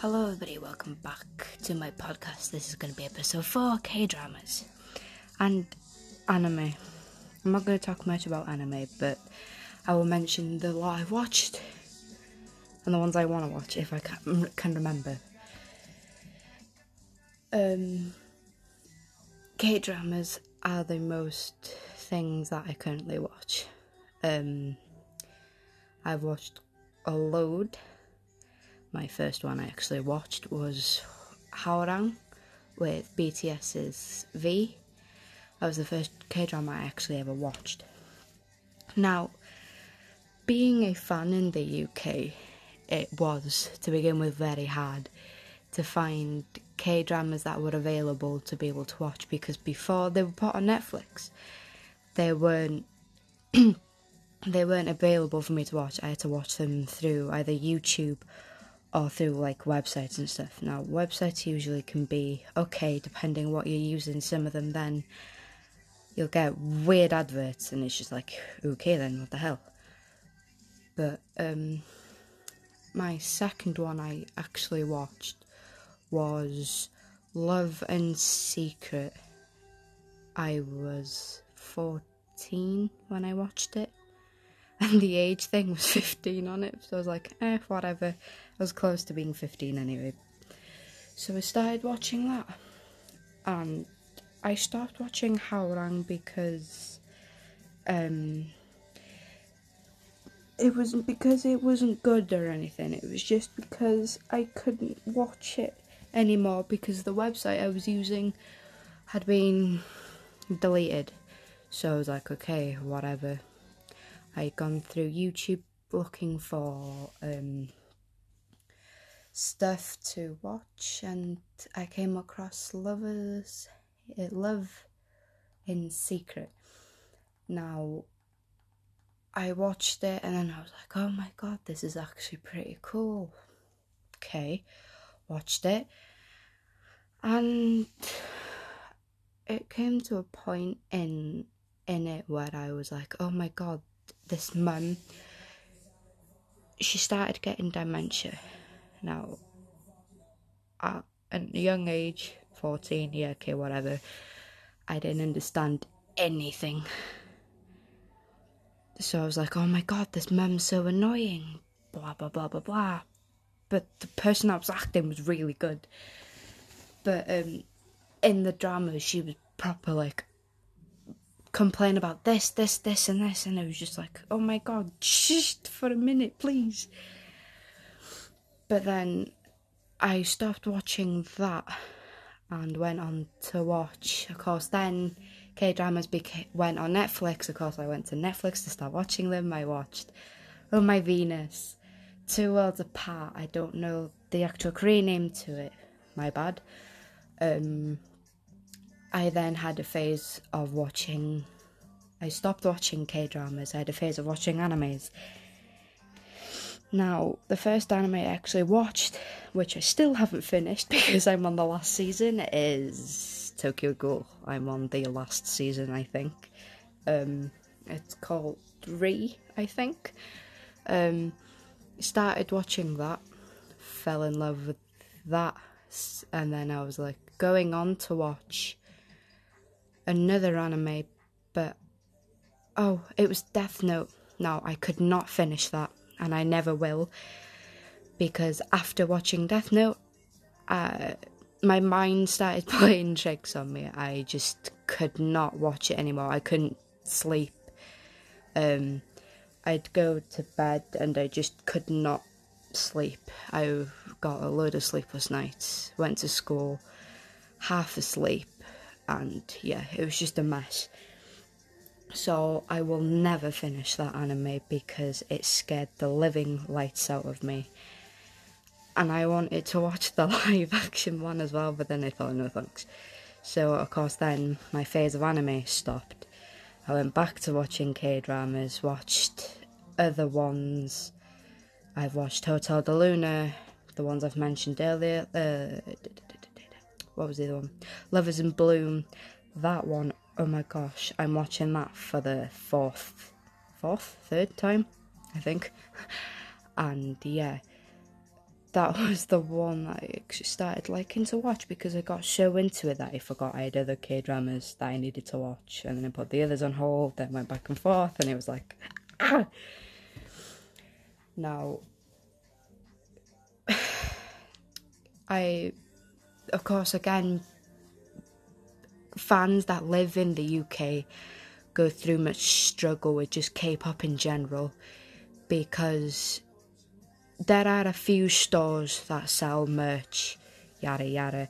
Hello, everybody. Welcome back to my podcast. This is going to be episode 4 K dramas and anime. I'm not going to talk much about anime, but I will mention the lot I've watched and the ones I want to watch if I can, can remember. Um, K dramas are the most things that I currently watch. Um, I've watched a load my first one I actually watched was Hwarang with BTS's V. That was the first K drama I actually ever watched. Now, being a fan in the UK, it was to begin with very hard to find K dramas that were available to be able to watch because before they were put on Netflix, they weren't. they weren't available for me to watch. I had to watch them through either YouTube or through like websites and stuff. Now, websites usually can be okay depending what you're using. Some of them then you'll get weird adverts, and it's just like, okay, then what the hell. But um, my second one I actually watched was Love and Secret. I was 14 when I watched it and the age thing was 15 on it. So I was like, eh, whatever. I was close to being 15 anyway. So I started watching that. And I stopped watching Hwarang because um, it wasn't because it wasn't good or anything. It was just because I couldn't watch it anymore because the website I was using had been deleted. So I was like, okay, whatever. I'd gone through YouTube looking for um, stuff to watch, and I came across Lovers uh, Love in Secret. Now, I watched it and then I was like, oh my god, this is actually pretty cool. Okay, watched it, and it came to a point in in it where I was like, oh my god, this mum, she started getting dementia. Now, at a young age, 14, yeah, okay, whatever, I didn't understand anything. So I was like, oh my god, this mum's so annoying, blah, blah, blah, blah, blah. But the person that was acting was really good. But um, in the drama, she was proper like complain about this, this, this, and this, and it was just like, oh my god, just for a minute, please. But then I stopped watching that and went on to watch. Of course, then K dramas beca- went on Netflix. Of course, I went to Netflix to start watching them. I watched Oh My Venus, Two Worlds Apart. I don't know the actual Korean name to it. My bad. Um, I then had a phase of watching. I stopped watching K dramas. I had a phase of watching animes. Now, the first anime I actually watched, which I still haven't finished because I'm on the last season, is Tokyo Ghoul. I'm on the last season, I think. Um, it's called Three, I think. Um, started watching that, fell in love with that, and then I was like going on to watch another anime, but oh, it was Death Note. No, I could not finish that, and I never will, because after watching Death Note, uh, my mind started playing tricks on me. I just could not watch it anymore. I couldn't sleep. Um, I'd go to bed and I just could not sleep. I got a load of sleepless nights. Went to school half asleep and yeah, it was just a mess. So I will never finish that anime because it scared the living lights out of me. And I wanted to watch the live action one as well, but then I thought, no thanks. So, of course, then my phase of anime stopped. I went back to watching K dramas, watched other ones. I've watched Hotel de Luna, the ones I've mentioned earlier. Uh, what was the other one? Lovers in Bloom. That one, oh my gosh, I'm watching that for the fourth, fourth, third time, I think. And yeah, that was the one that I started liking to watch because I got so into it that I forgot I had other K dramas that I needed to watch, and then I put the others on hold, then went back and forth, and it was like, ah. Now, I, of course, again, fans that live in the UK go through much struggle with just K-pop in general because there are a few stores that sell merch, yada yada.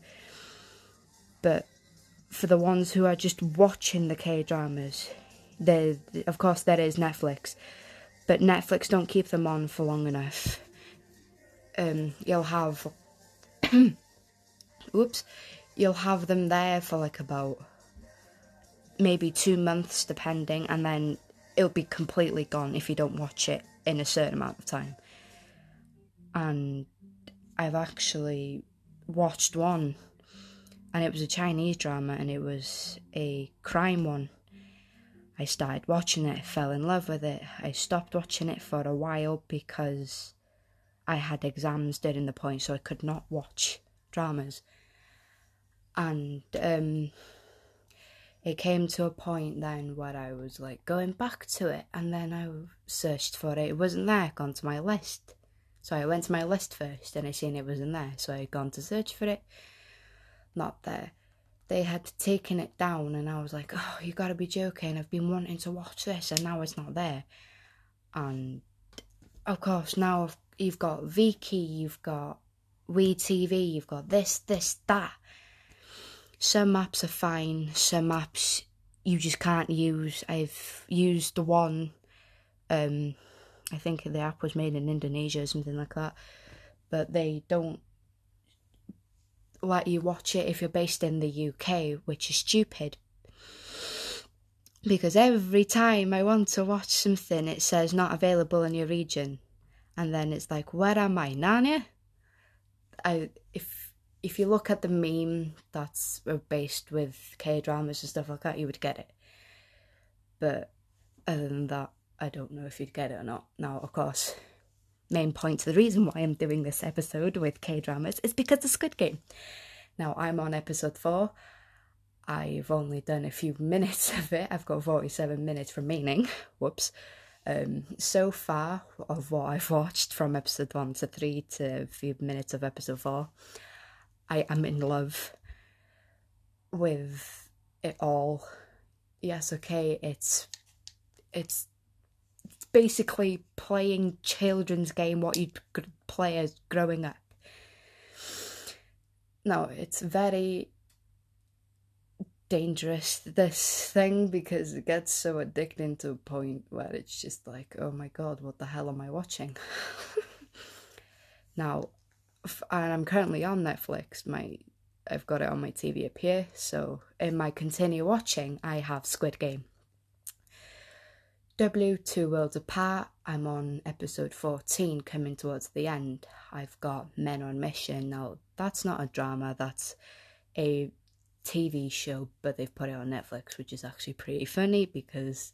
But for the ones who are just watching the K dramas, there of course there is Netflix, but Netflix don't keep them on for long enough. Um, you'll have, oops, you'll have them there for like about maybe two months, depending, and then it'll be completely gone if you don't watch it in a certain amount of time and I've actually watched one, and it was a Chinese drama, and it was a crime one. I started watching it, fell in love with it. I stopped watching it for a while because I had exams during the point, so I could not watch dramas. And um, it came to a point then where I was like going back to it, and then I searched for it. It wasn't there, gone to my list. So I went to my list first and I seen it wasn't there. So I had gone to search for it. Not there. They had taken it down and I was like, oh, you gotta be joking. I've been wanting to watch this and now it's not there. And of course, now you've got Viki, you've got WeTV, you've got this, this, that. Some maps are fine, some maps you just can't use. I've used the one um, I think the app was made in Indonesia or something like that. But they don't let you watch it if you're based in the UK, which is stupid. Because every time I want to watch something, it says not available in your region, and then it's like, where am I, Narnia? I if if you look at the meme that's based with K dramas and stuff like that, you would get it. But other than that, I don't know if you'd get it or not. Now, of course, main point the reason why I'm doing this episode with K dramas is because the Squid Game. Now, I'm on episode four. I've only done a few minutes of it. I've got 47 minutes remaining. Whoops. Um, so far, of what I've watched from episode one to three to a few minutes of episode four, I am in love with it all. Yes, okay, it's it's basically playing children's game what you could play as growing up. No, it's very dangerous this thing because it gets so addicting to a point where it's just like, oh my god, what the hell am I watching? now, and I'm currently on Netflix. My I've got it on my TV up here, so in my continue watching, I have Squid Game. W Two Worlds Apart, I'm on episode 14, coming towards the end. I've got Men on Mission. Now, that's not a drama, that's a TV show, but they've put it on Netflix, which is actually pretty funny because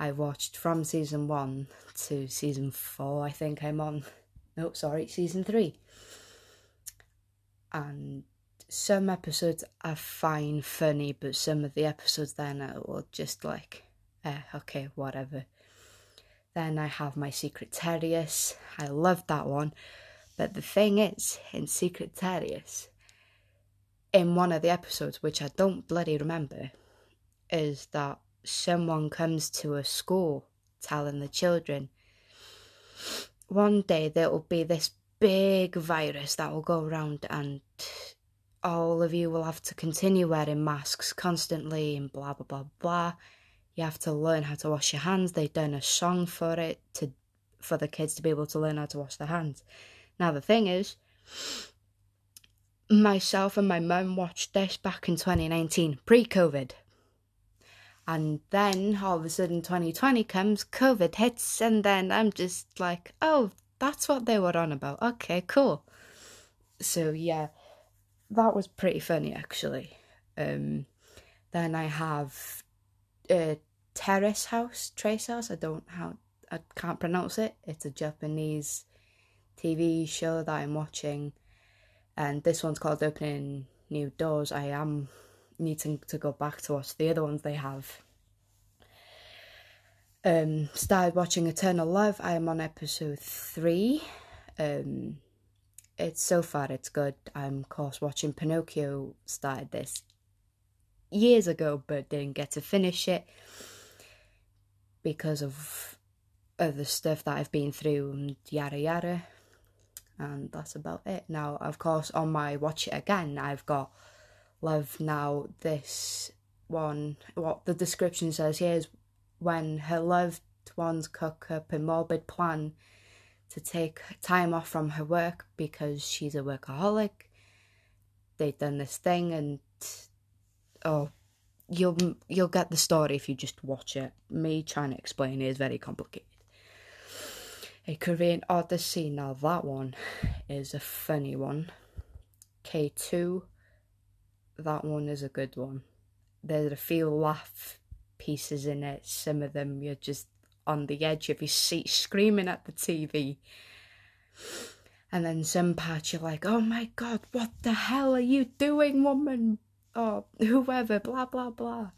I watched from season one to season four, I think I'm on. No, sorry, season three. And some episodes are fine, funny, but some of the episodes then are just like eh, okay, whatever. Then I have my Secretarius. I love that one. But the thing is, in Secretarius, in one of the episodes, which I don't bloody remember, is that someone comes to a school telling the children one day there will be this big virus that will go around and all of you will have to continue wearing masks constantly and blah blah blah blah you have to learn how to wash your hands. They've done a song for it to for the kids to be able to learn how to wash their hands. Now the thing is, myself and my mum watched this back in 2019, pre-COVID. And then all of a sudden 2020 comes, COVID hits, and then I'm just like, oh, that's what they were on about. Okay, cool. So yeah, that was pretty funny actually. Um, then I have uh, Terrace House, Trace House. I don't how I can't pronounce it. It's a Japanese TV show that I'm watching, and this one's called Opening New Doors. I am needing to go back to watch the other ones they have. Um, started watching Eternal Love. I am on episode three. Um, it's so far it's good. I'm of course watching Pinocchio. Started this years ago, but didn't get to finish it because of other stuff that I've been through and yada yada. And that's about it. Now, of course, on my watch it again, I've got Love Now. This one, what the description says here is when her loved ones cook up a morbid plan to take time off from her work because she's a workaholic. They've done this thing, and oh, you'll you'll get the story if you just watch it. Me trying to explain it is very complicated. A Korean Odyssey. Now that one is a funny one. K two. That one is a good one. There's a few laugh pieces in it. Some of them you're just on the edge of your seat screaming at the TV. And then some parts you're like, oh my god, what the hell are you doing, woman? Or whoever, blah, blah, blah.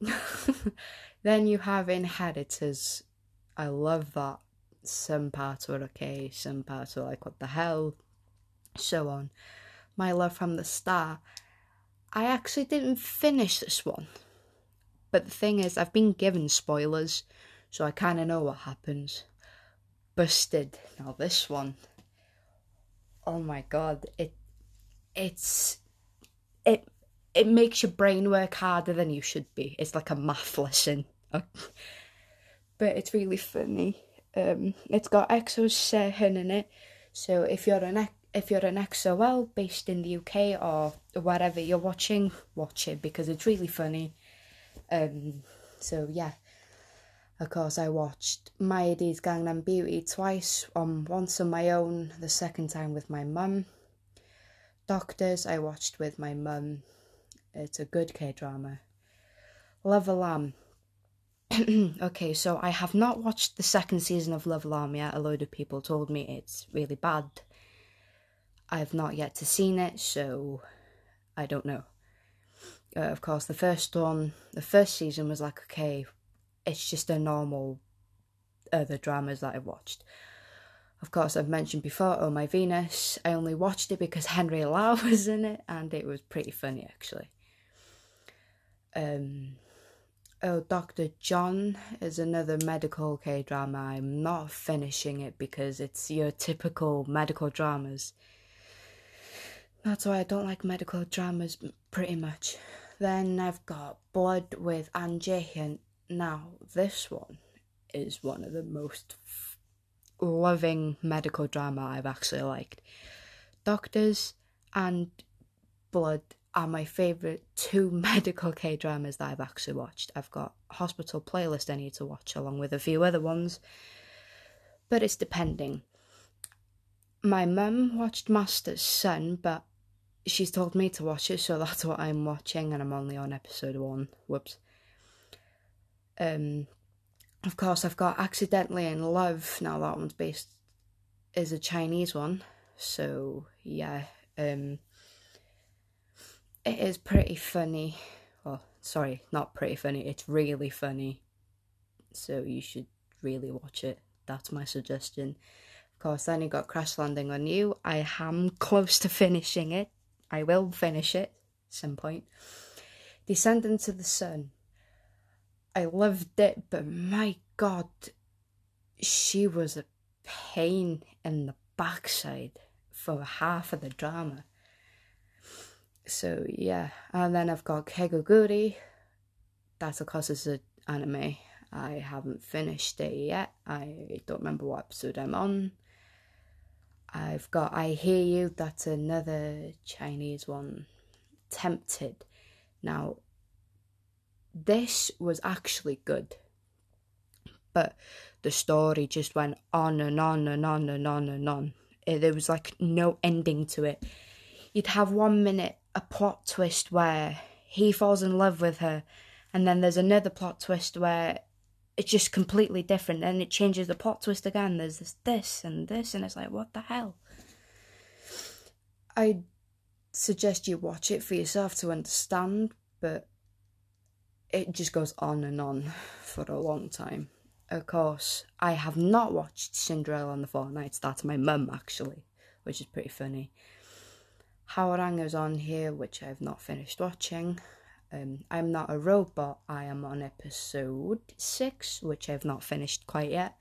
then you have Inheritors. I love that. Some parts were okay, some parts were like, what the hell? So on. My Love from the Star. I actually didn't finish this one. But the thing is, I've been given spoilers so I kind of know what happens. Busted. Now this one, oh my god, it it's it it makes your brain work harder than you should be. It's like a math lesson, but it's really funny. Um, it's got Exo Sehun in it, so if you're an if you're an EXO-L based in the UK or wherever you're watching, watch it because it's really funny. Um, so yeah, of course, I watched My Mayadi's Gangnam Beauty twice, um, once on my own, the second time with my mum. Doctors, I watched with my mum. It's a good K drama. Love Alarm. okay, so I have not watched the second season of Love Alarm yet. A load of people told me it's really bad. I have not yet to seen it, so I don't know. Uh, of course, the first one, the first season was like, okay, it's just a normal other dramas that I've watched. Of course, I've mentioned before, Oh My Venus. I only watched it because Henry Lau was in it, and it was pretty funny actually. Um, oh, Dr. John is another medical K drama. I'm not finishing it because it's your typical medical dramas. That's why I don't like medical dramas pretty much. Then I've got Blood with Angie and now, this one is one of the most f- loving medical drama I've actually liked. Doctors and Blood are my favourite two medical K dramas that I've actually watched. I've got Hospital Playlist I need to watch along with a few other ones, but it's depending. My mum watched Master's Sun, but she's told me to watch it, so that's what I'm watching, and I'm only on episode one. Whoops. Um, of course, I've got Accidentally in Love. Now that one's based is a Chinese one, so yeah. Um, it is pretty funny. Well, sorry, not pretty funny. It's really funny. So you should really watch it. That's my suggestion. Of course, then you got Crash Landing on You. I am close to finishing it. I will finish it some point. Descendants of the Sun. I loved it, but my god, she was a pain in the backside for half of the drama. So yeah, and then I've got Kakegurui. That's of course it's an anime. I haven't finished it yet. I don't remember what episode I'm on. I've got I Hear You. That's another Chinese one. Tempted. Now this was actually good. But the story just went on and on and on and on and on. It, there was like no ending to it. You'd have one minute a plot twist where he falls in love with her, and then there's another plot twist where it's just completely different. And it changes the plot twist again. There's this this and this and it's like what the hell? I suggest you watch it for yourself to understand but it just goes on and on for a long time. Of course i have not watched cinderella on the four knights that's my mum actually which is pretty funny. Hwarang's on here which i've not finished watching um, I'm not a robot. I am on episode six, which I've not finished quite yet.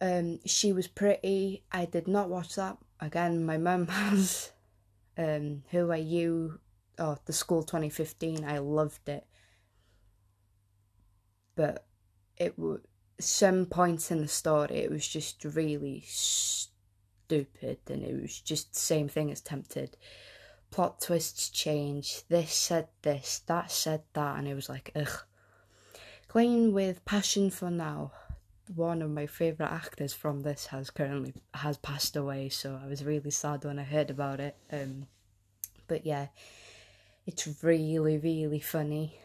Um, she was pretty. I did not watch that again. My mum has. Um, Who Are You? Oh, the school 2015. I loved it, but it was some points in the story. It was just really stupid, and it was just the same thing as Tempted plot twists change. This said this, that said that, and it was like, ugh. Clean with passion for now. One of my favourite actors from this has currently has passed away, so I was really sad when I heard about it. Um, but yeah, it's really really funny.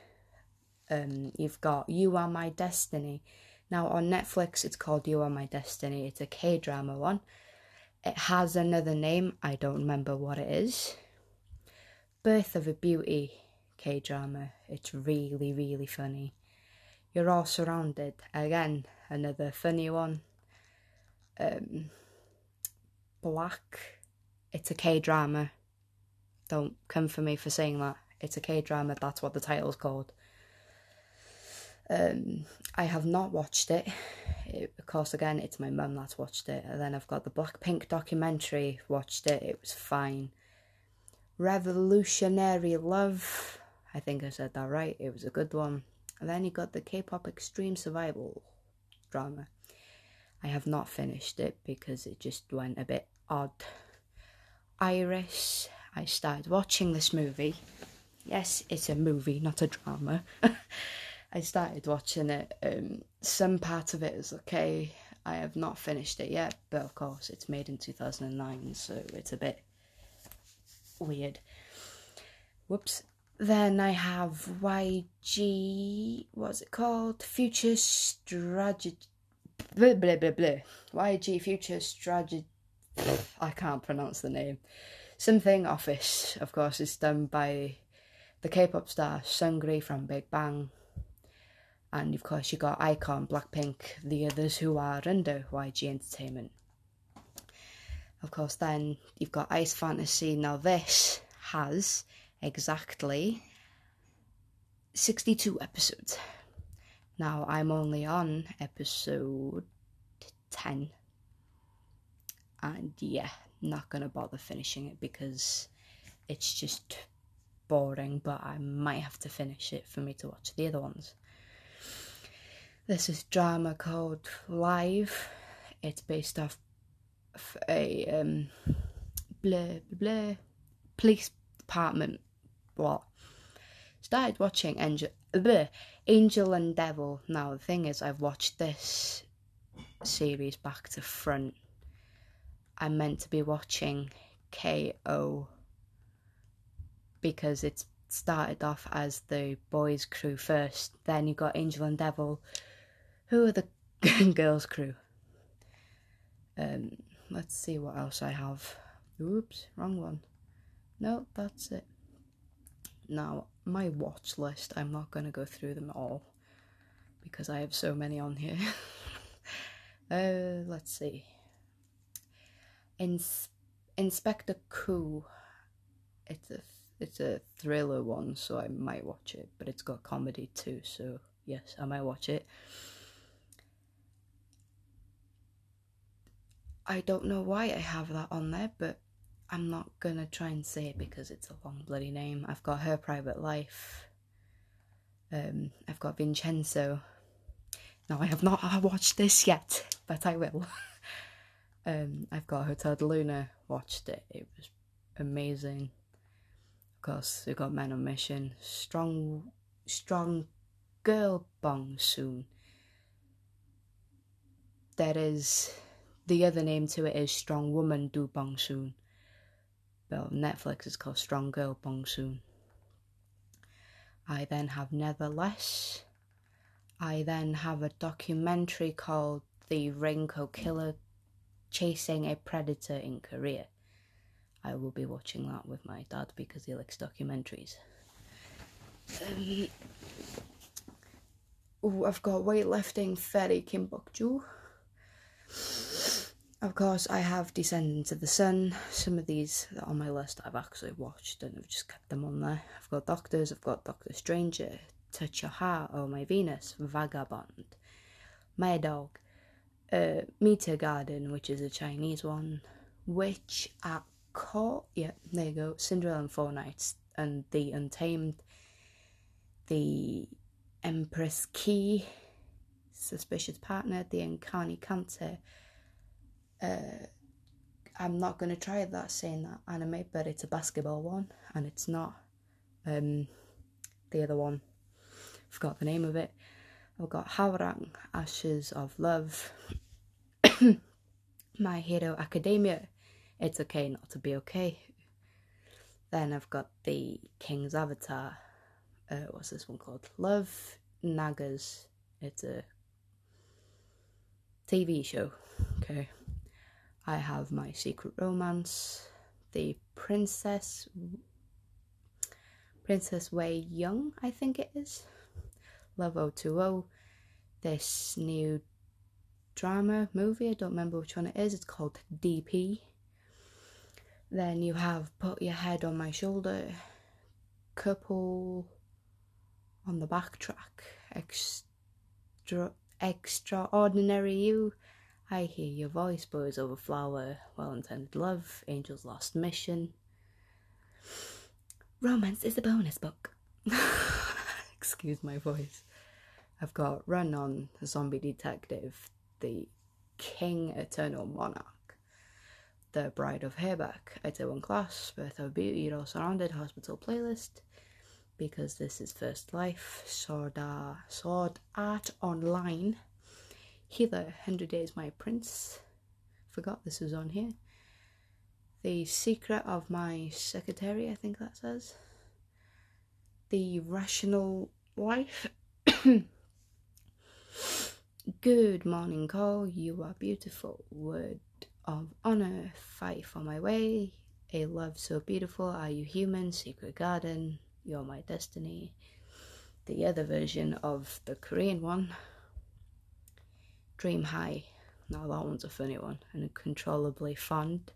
Um, you've got You Are My Destiny. Now on Netflix, it's called You Are My Destiny. It's a K drama one. It has another name. I don't remember what it is. Birth of a Beauty K drama. It's really, really funny. You're all surrounded. Again, another funny one. Um, Black. It's a K drama. Don't come for me for saying that. It's a K drama. That's what the title's called. Um, I have not watched it. it. Of course, again, it's my mum that's watched it. And then I've got the Blackpink documentary. Watched it. It was fine. Revolutionary Love. I think I said that right. It was a good one. And then you got the K pop extreme survival drama. I have not finished it because it just went a bit odd. Iris. I started watching this movie. Yes, it's a movie, not a drama. I started watching it. Um, some part of it is okay. I have not finished it yet, but of course, it's made in 2009, so it's a bit weird. Whoops. Then I have YG. What's it called? Future Strategy. Blah, blah, blah, blah. YG Future Strategy. I can't pronounce the name. Something Office, of course, is done by the K pop star Seungri from Big Bang. And of course, you got iKON, Blackpink, the others who are under YG Entertainment. Of course, then you've got Ice Fantasy. Now, this has exactly 62 episodes. Now, I'm only on episode 10. And yeah, not gonna bother finishing it because it's just boring, but I might have to finish it for me to watch the other ones. This is drama called Live. It's based off a um, blah, blah, police department. What? Started watching Angel, blah, Angel and Devil. Now, the thing is, I've watched this series back to front. I'm meant to be watching KO because it started off as the boys' crew first, then you got Angel and Devil, who are the girls' crew. Um, let's see what else I have. Oops, wrong one. No, that's it. Now, my watch list, I'm not going to go through them all because I have so many on here. uh, let's see. Ins- Inspector Koo. It's a it's a thriller one, so I might watch it, but it's got comedy too, so yes, I might watch it. I don't know why I have that on there, but I'm not gonna try and say it because it's a long bloody name. I've got her private life. Um, I've got Vincenzo. Now I have not watched this yet, but I will. um, I've got Hotel de Luna. Watched it. It was amazing. Of course, we've got Men on Mission. Strong, strong girl bong soon. There is the other name to it is Strong Woman Do Bong Soon. But Netflix is called Strong Girl Bong Soon. I then have Nevertheless. I then have a documentary called The Raincoat Killer Chasing a Predator in Korea. I will be watching that with my dad because he likes documentaries. Um, ooh, I've got weightlifting Fairy Kim Bok Joo. Of course, I have Descendants of the Sun. Some of these are on my list I've actually watched and I've just kept them on there. I've got Doctors, I've got Doctor Stranger, Touch Your Heart, Oh My Venus, Vagabond, My Dog, uh, Garden, which is a Chinese one, Witch at Court, yeah, there you go, Cinderella and Four Knights, and The Untamed, The Empress Ki, Suspicious Partner, The Uncanny Counter, uh, I'm not gonna try that saying that anime, but it's a basketball one, and it's not um, the other one. Forgot the name of it. I've got Hwarang, Ashes of Love, My Hero Academia. It's okay not to be okay. Then I've got the King's Avatar. Uh, what's this one called? Love Nagas. It's a TV show. Okay. I have My Secret Romance, The Princess Princess Wei Young, I think it is. Love O2O. This new drama movie, I don't remember which one it is, it's called DP. Then you have Put Your Head on My Shoulder, Couple on the Backtrack, Extra Extraordinary You, I hear your voice, boys over flower, well intended love, angel's lost mission. Romance is a bonus book. Excuse my voice. I've got Run On, the Zombie Detective, The King Eternal Monarch, The Bride of Habaek, Itaewon Class, Birth of Beauty, All Surrounded, Hospital Playlist, because this is First Life, Sword, Art, Sword Art Online, Healer, 100 Days My Prince. Forgot this was on here. The Secret of My Secretary, I think that says. The Rational Life. Good morning, call. You are beautiful. Word of honor. Fight for my way. A love so beautiful. Are you human? Secret garden. You're my destiny. The other version of the Korean one. Dream High. Now that one's a funny one. And uncontrollably fond.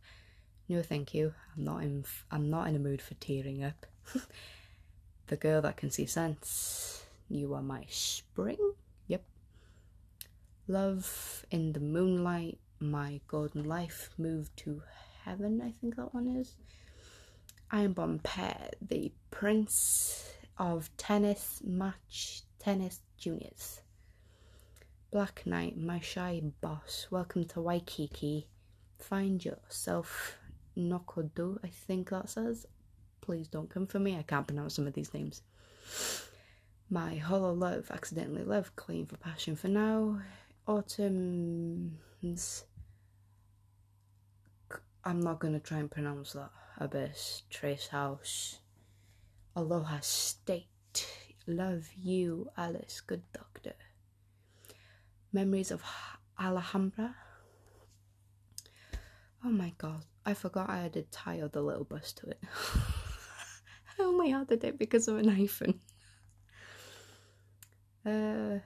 No, thank you. I'm not in. I'm not in a mood for tearing up. the girl that can see sense. You are my spring. Yep. Love in the moonlight. My golden life. Move to heaven. I think that one is. Iron Bomb Pair. The Prince of Tennis Match Tennis Juniors. Black Knight, my shy boss, welcome to Waikiki. Find yourself Nokodo, I think that says. Please don't come for me, I can't pronounce some of these names. My Holo Love, accidentally love, clean for passion for now. Autumn's. I'm not gonna try and pronounce that. Abyss, Trace House, Aloha State, love you, Alice, good doctor. Memories of Alhambra. Oh my god, I forgot I added Tayo the little bus to it. I only added it because of an iPhone. Uh,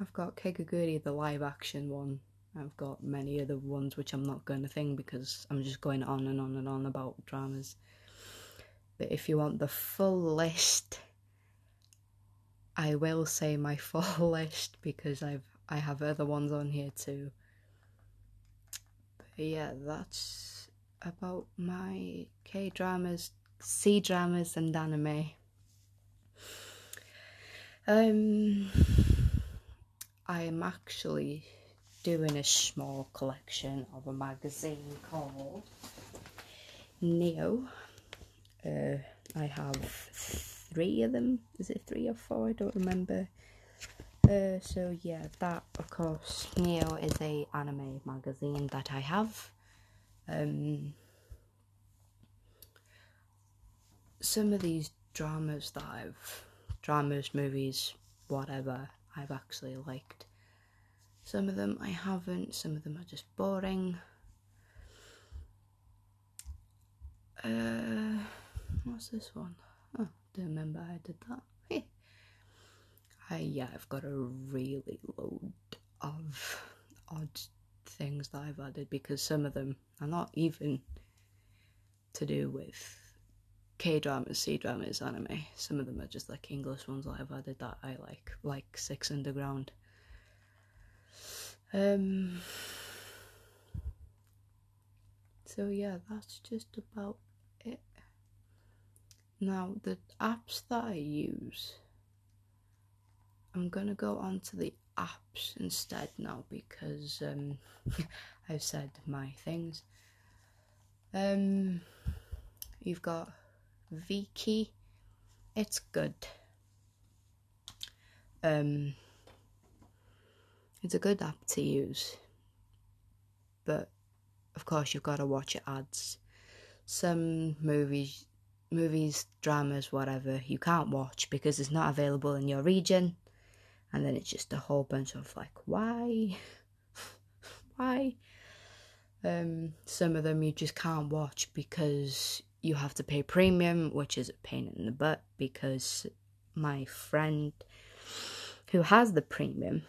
I've got Kakegurui, the live action one. I've got many other ones which I'm not going to think because I'm just going on and on and on about dramas. But if you want the full list, I will say my full list because I've I have other ones on here too. But yeah, that's about my K dramas, C dramas, and anime. Um, I am actually doing a small collection of a magazine called Neo. Uh, I have three of them. Is it three or four? I don't remember. Uh, so yeah, that of course, Neo is a anime magazine that I have. Um, some of these dramas that I've, dramas, movies, whatever, I've actually liked. Some of them I haven't, some of them are just boring. Uh, what's this one? Oh, don't remember I did that. I, yeah, I've got a really load of odd things that I've added because some of them are not even to do with K dramas, C dramas, anime. Some of them are just like English ones that I've added that I like, like Six Underground. Um. So yeah, that's just about it. Now the apps that I use, I'm gonna go on to the apps instead now because um, I've said my things. Um, you've got Viki. It's good. Um, it's a good app to use, but of course you've got to watch ads. Some movies, movies, dramas, whatever, you can't watch because it's not available in your region, and then it's just a whole bunch of like, why, why? Um, some of them you just can't watch because you have to pay premium, which is a pain in the butt because my friend who has the premium,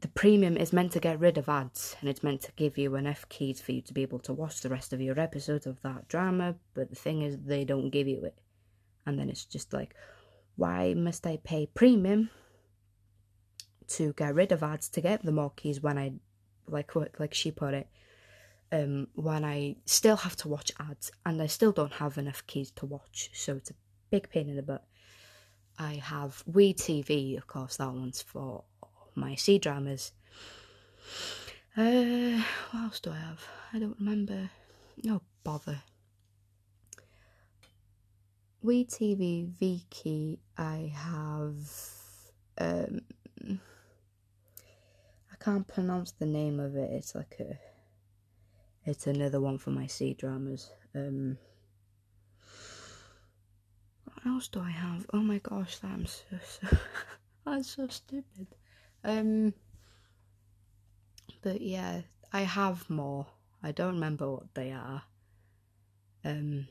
the premium is meant to get rid of ads and it's meant to give you enough keys for you to be able to watch the rest of your episodes of that drama. But the thing is, they don't give you it. And then it's just like, why must I pay premium to get rid of ads to get the more keys when I, like, what like she put it, um, when I still have to watch ads and I still don't have enough keys to watch. So it's a big pain in the butt. I have WeTV, of course, that one's for my C dramas. Uh, what else do I have? I don't remember. No bother. WeTV, Viki, I have. Um, I can't pronounce the name of it. It's like a it's another one for my C dramas. Um, what else do I have? Oh my gosh, I'm so, so that's so stupid. Um, but yeah, I have more. I don't remember what they are. Um,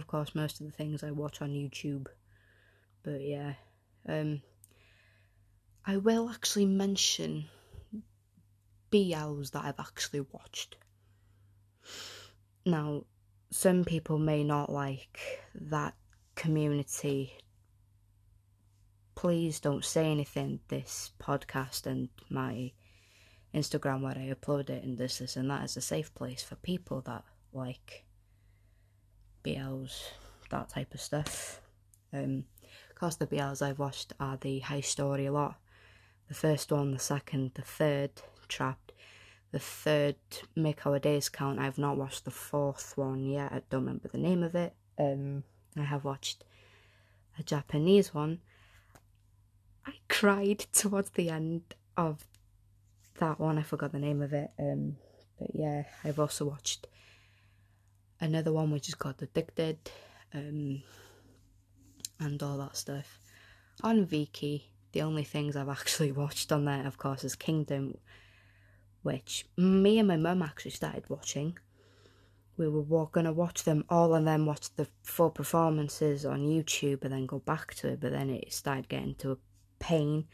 of course, most of the things I watch on YouTube. But yeah, um, I will actually mention BLs that I've actually watched. Now, some people may not like that community. Please don't say anything this podcast and my Instagram where I upload it and this, this, and that is a safe place for people that like BLs, that type of stuff. Um, course, the BLs I've watched are the HIStory a lot. The first one, the second, the third, Trapped, the third Make Our Days Count. I've not watched the fourth one yet. I don't remember the name of it. Um, I have watched a Japanese one. I cried towards the end of that one. I forgot the name of it. Um, but yeah, I've also watched another one which is called Addicted, um, and all that stuff. On Viki, the only things I've actually watched on there, of course, is Kingdom, which me and my mum actually started watching. We were going to watch them all and then watch the full performances on YouTube and then go back to it, but then it started getting to a pain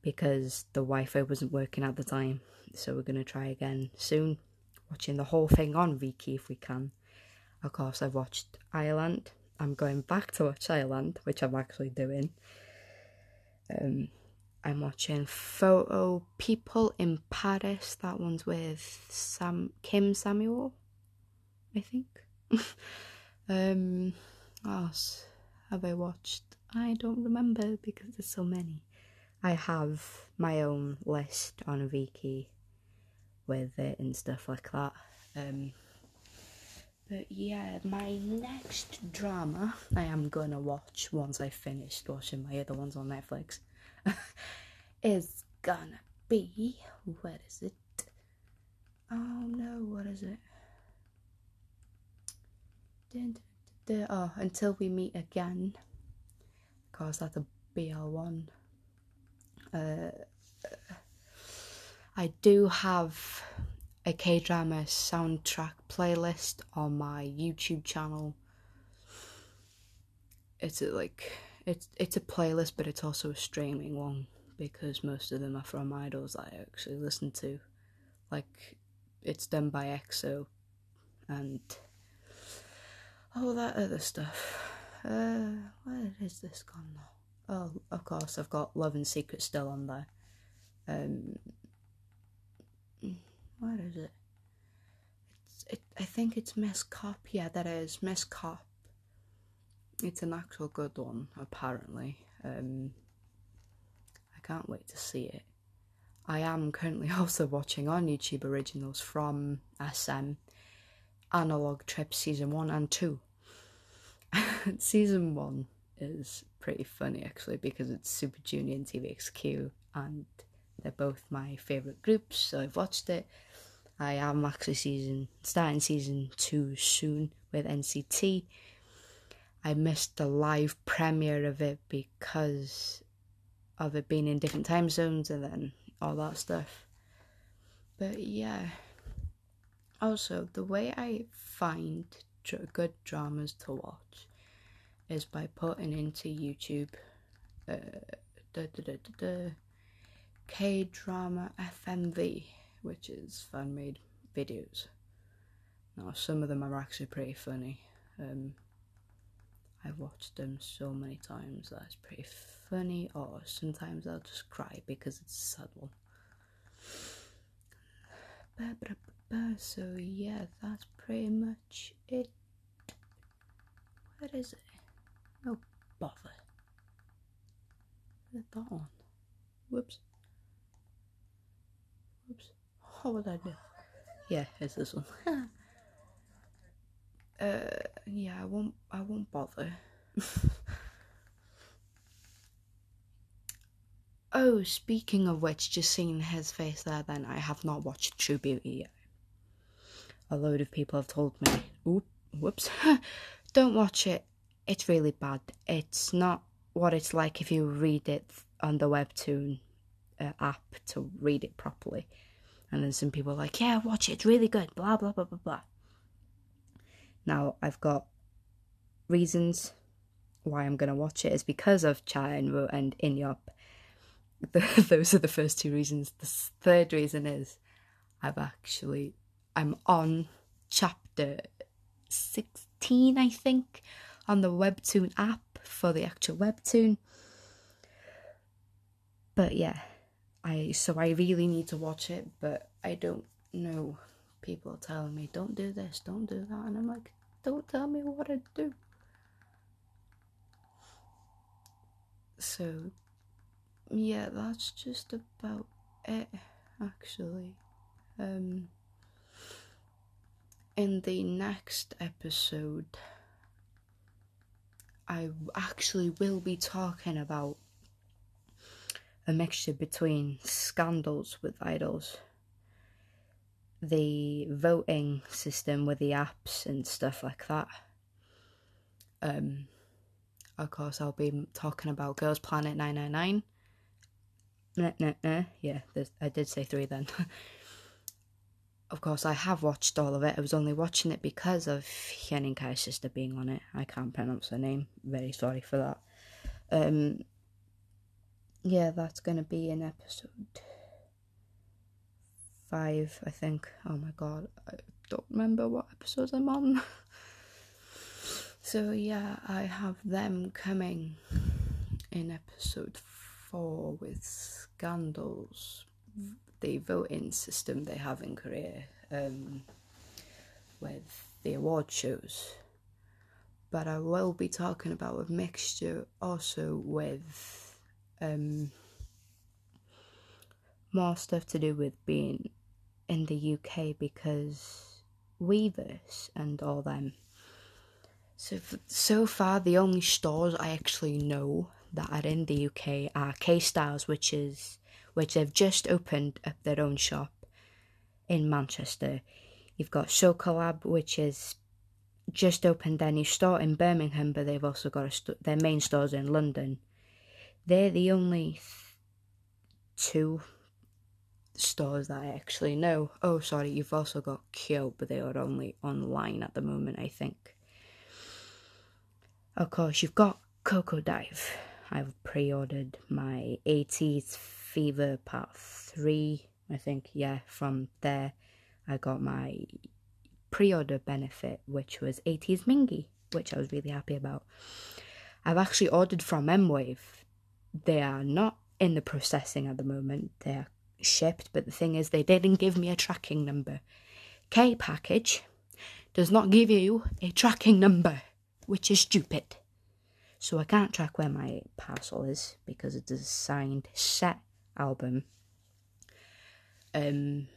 because the Wi Fi wasn't working at the time. So we're going to try again soon, watching the whole thing on Viki if we can. Of course, I've watched Ireland. I'm going back to watch Ireland, which I'm actually doing. Um, I'm watching Photo People in Paris. That one's with Sam Kim Samuel, I think. um, what else have I watched? I don't remember because there's so many. I have my own list on Viki with it and stuff like that. Um, but yeah, my next drama I am gonna watch once I've finished watching my other ones on Netflix is gonna be what is it? Oh no, what is it? Dun, dun, dun, oh, until we meet again. Cause that's a BL one. Uh, I do have a K drama soundtrack playlist on my YouTube channel. It's a, like it's it's a playlist, but it's also a streaming one because most of them are from idols that I actually listen to. Like it's done by EXO and all that other stuff. Uh, where is this gone now? Oh, of course, I've got Love and Secret still on there. Um, where is it? It's, it, I think it's Miss Cop. Yeah, that is Miss Cop. It's an actual good one, apparently. Um, I can't wait to see it. I am currently also watching on YouTube originals from SM Analog Trip Season 1 and 2. season 1 is pretty funny actually because it's Super Junior and TVXQ and they're both my favourite groups, so I've watched it. I am actually season starting season two soon with NCT. I missed the live premiere of it because of it being in different time zones and then all that stuff. But yeah. Also, the way I find good dramas to watch is by putting into YouTube uh, K drama FMV, which is fan made videos. Now, some of them are actually pretty funny. Um, I've watched them so many times that it's pretty funny, or sometimes I'll just cry because it's a sad one. So, yeah, that's pretty much it. Where is it? No bother. Where's that one? Whoops. Whoops. What would I do? Yeah, it's this one. uh, yeah, I won't. I won't bother. oh, speaking of which, just seeing his face there, then I have not watched True Beauty yet. A load of people have told me, "Oop, whoops, don't watch it. It's really bad. It's not what it's like if you read it on the webtoon uh, app to read it properly." And then some people are like, "Yeah, watch it. It's really good." Blah blah blah blah blah. Now I've got reasons why I'm gonna watch it is because of Cha Eun-woo and In-youp. Those are the first two reasons. The third reason is I've actually I'm on chapter sixteen, I think, on the Webtoon app for the actual Webtoon. But yeah, I so I really need to watch it, but I don't know. People are telling me don't do this, don't do that, and I'm like, don't tell me what to do. So, yeah, that's just about it, actually. Um, in the next episode, I actually will be talking about a mixture between scandals with idols the voting system with the apps and stuff like that. Um, of course, I'll be talking about Girls Planet 999. Nah, nah, nah. Yeah, I did say three then. of course, I have watched all of it. I was only watching it because of Huening Kai's sister being on it. I can't pronounce her name. Very sorry for that. Um, yeah, that's going to be an episode five, I think. Oh my god, I don't remember what episodes I'm on. so yeah, I have them coming in episode four with scandals, the voting system they have in Korea, um, with the award shows. But I will be talking about a mixture also with um, more stuff to do with being in the UK because Weverse and all them. So so far, the only stores I actually know that are in the UK are K Styles, which is which they've just opened up their own shop in Manchester. You've got SoKollab, which is just opened their new store in Birmingham, but they've also got st- their main stores in London. They're the only two stores that I actually know. Oh, sorry, you've also got Kyo, but they are only online at the moment, I think. Of course, you've got Cocodive. I've pre ordered my ATEEZ Fever Part 3, I think, yeah, from there. I got my pre order benefit, which was ATEEZ Mingi, which I was really happy about. I've actually ordered from Mwave. They are not in the processing at the moment, they are shipped, but the thing is, they didn't give me a tracking number. K package does not give you a tracking number, which is stupid. So I can't track where my parcel is because it is a signed set album. Um,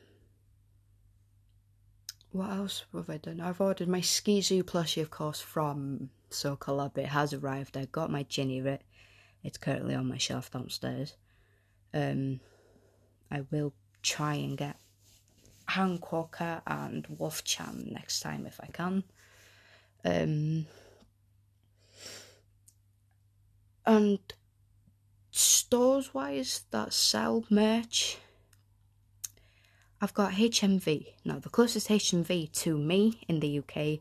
what else have I done? I've ordered my SKZOO plushie, of course, from SoKollab. It has arrived. I got my Jiniret. It's currently on my shelf downstairs. Um, I will try and get Han Quokka and Wolf Chan next time if I can. Um, and stores wise that sell merch, I've got HMV. Now, the closest HMV to me in the UK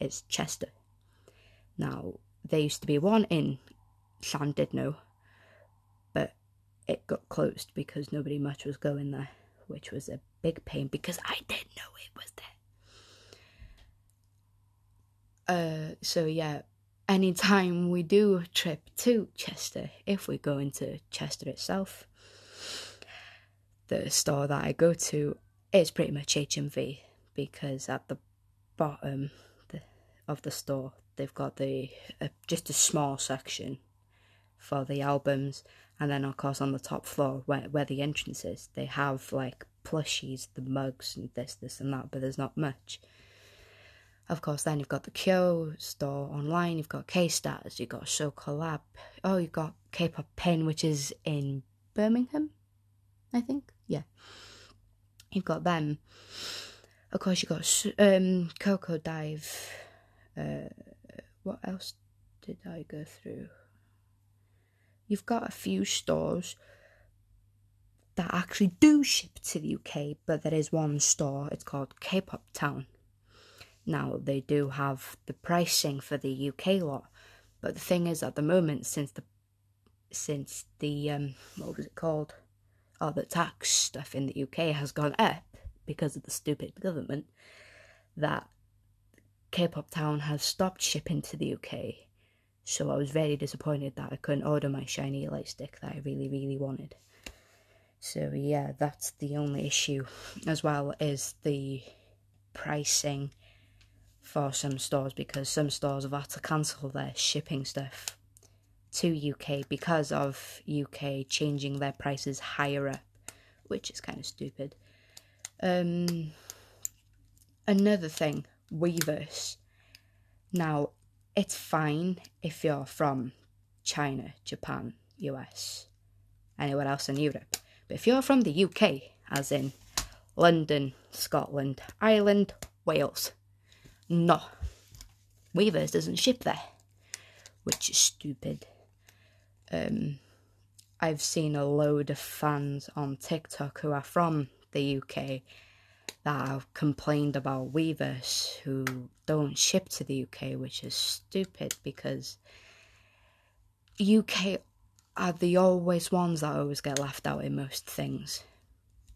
is Chester. Now, there used to be one in Llandudno, but it got closed because nobody much was going there, which was a big pain because I didn't know it was there. Uh, so yeah, anytime we do a trip to Chester, if we go into Chester itself, the store that I go to is pretty much HMV because at the bottom the, of the store they've got the uh, just a small section for the albums and then of course on the top floor where, where the entrance is they have like plushies the mugs and this this and that but there's not much. Of course then you've got the kyo store online you've got k-stars you've got SoKollab oh you've got k-pop pen which is in birmingham i think? Yeah. You've got them. Of course you've got um coco dive uh what else did i go through you've got a few stores that actually do ship to the UK, but there is one store, it's called K-Pop Town. Now, they do have the pricing for the UK lot, but the thing is, at the moment, since the since the um, what was it called? Oh, the tax stuff in the UK has gone up because of the stupid government. That K-pop Town has stopped shipping to the UK, so I was very disappointed that I couldn't order my shiny light stick that I really, really wanted. So yeah, that's the only issue, as well as the pricing for some stores because some stores have had to cancel their shipping stuff to UK because of UK changing their prices higher up, which is kind of stupid. Um, another thing, Weverse. Now, it's fine if you're from China, Japan, US, anywhere else in Europe. But if you're from the UK, as in London, Scotland, Ireland, Wales, no. Weverse doesn't ship there, which is stupid. Um, I've seen a load of fans on TikTok who are from the UK that I've complained about Weverse who don't ship to the UK, which is stupid because UK are the always ones that always get left out in most things.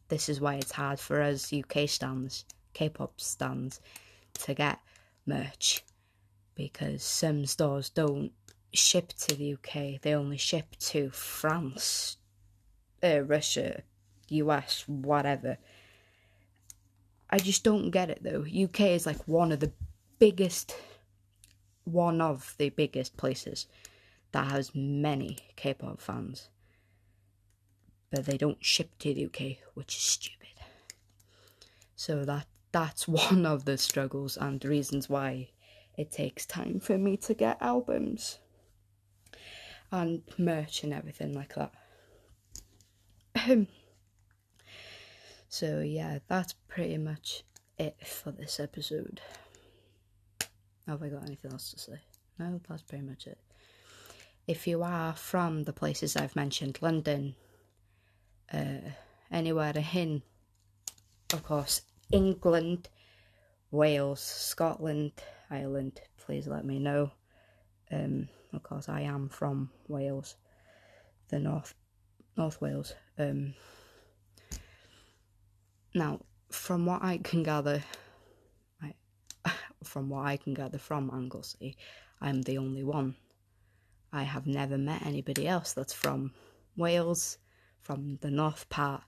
This is why it's hard for us UK stands, K pop stands, to get merch because some stores don't ship to the UK, they only ship to France, uh, Russia, US, whatever. I just don't get it though. UK is like one of the biggest, one of the biggest places that has many K pop fans. But they don't ship to the UK, which is stupid. So that that's one of the struggles and the reasons why it takes time for me to get albums and merch and everything like that. so yeah, that's pretty much it for this episode. Have I got anything else to say? No, that's pretty much it. If you are from the places I've mentioned, London, uh, anywhere in, of course, England, Wales, Scotland, Ireland, please let me know. Um, of course, I am from Wales, the North North Wales. Um, now, from what I can gather, I, from what I can gather from Anglesey, eh, I'm the only one. I have never met anybody else that's from Wales, from the north part.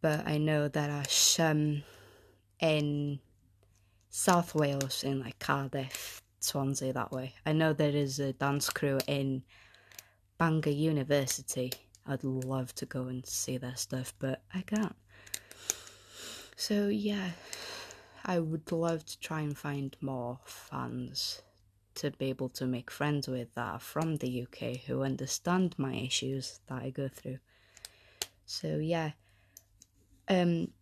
But I know that are some in South Wales, in like Cardiff, Swansea, that way. I know there is a dance crew in Bangor University. I'd love to go and see their stuff, but I can't. So, yeah, I would love to try and find more fans to be able to make friends with that are from the UK who understand my issues that I go through. So, yeah. Um,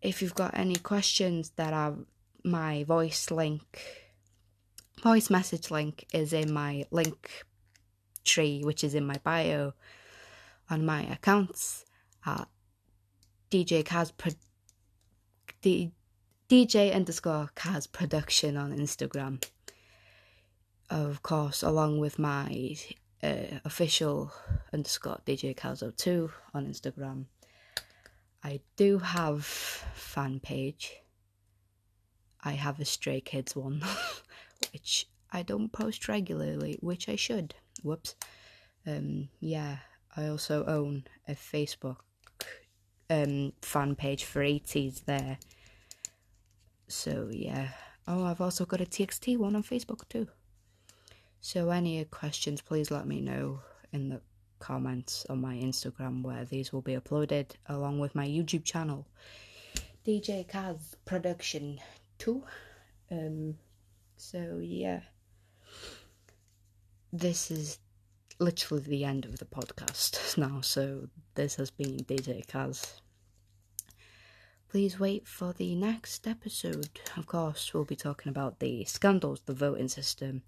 if you've got any questions that are my voice link voice message link is in my link tree, which is in my bio on my accounts at DJ Kaz Pro- D- DJ underscore Kaz Production on Instagram. Of course, along with my uh, official underscore DJ Kaz02 on Instagram. I do have fan page. I have a Stray Kids one, which I don't post regularly, which I should. Whoops. Um, yeah, I also own a Facebook um, fan page for ATEEZ there. So yeah. Oh, I've also got a TXT one on Facebook too. So any questions, please let me know in the comments on my Instagram where these will be uploaded along with my YouTube channel. DJ Kaz Production 2. Um so yeah. This is literally the end of the podcast now, so this has been DJ Kaz. Please wait for the next episode. Of course, we'll be talking about the scandals, the voting system.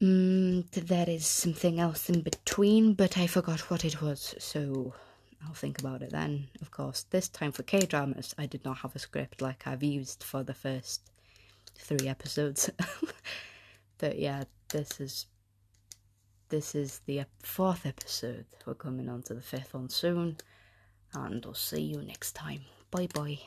Mm, there is something else in between, but I forgot what it was, so I'll think about it then. Of course, this time for K dramas, I did not have a script like I've used for the first three episodes. but yeah, this is this is the fourth episode. We're coming on to the fifth one soon, and I'll see you next time. Bye bye.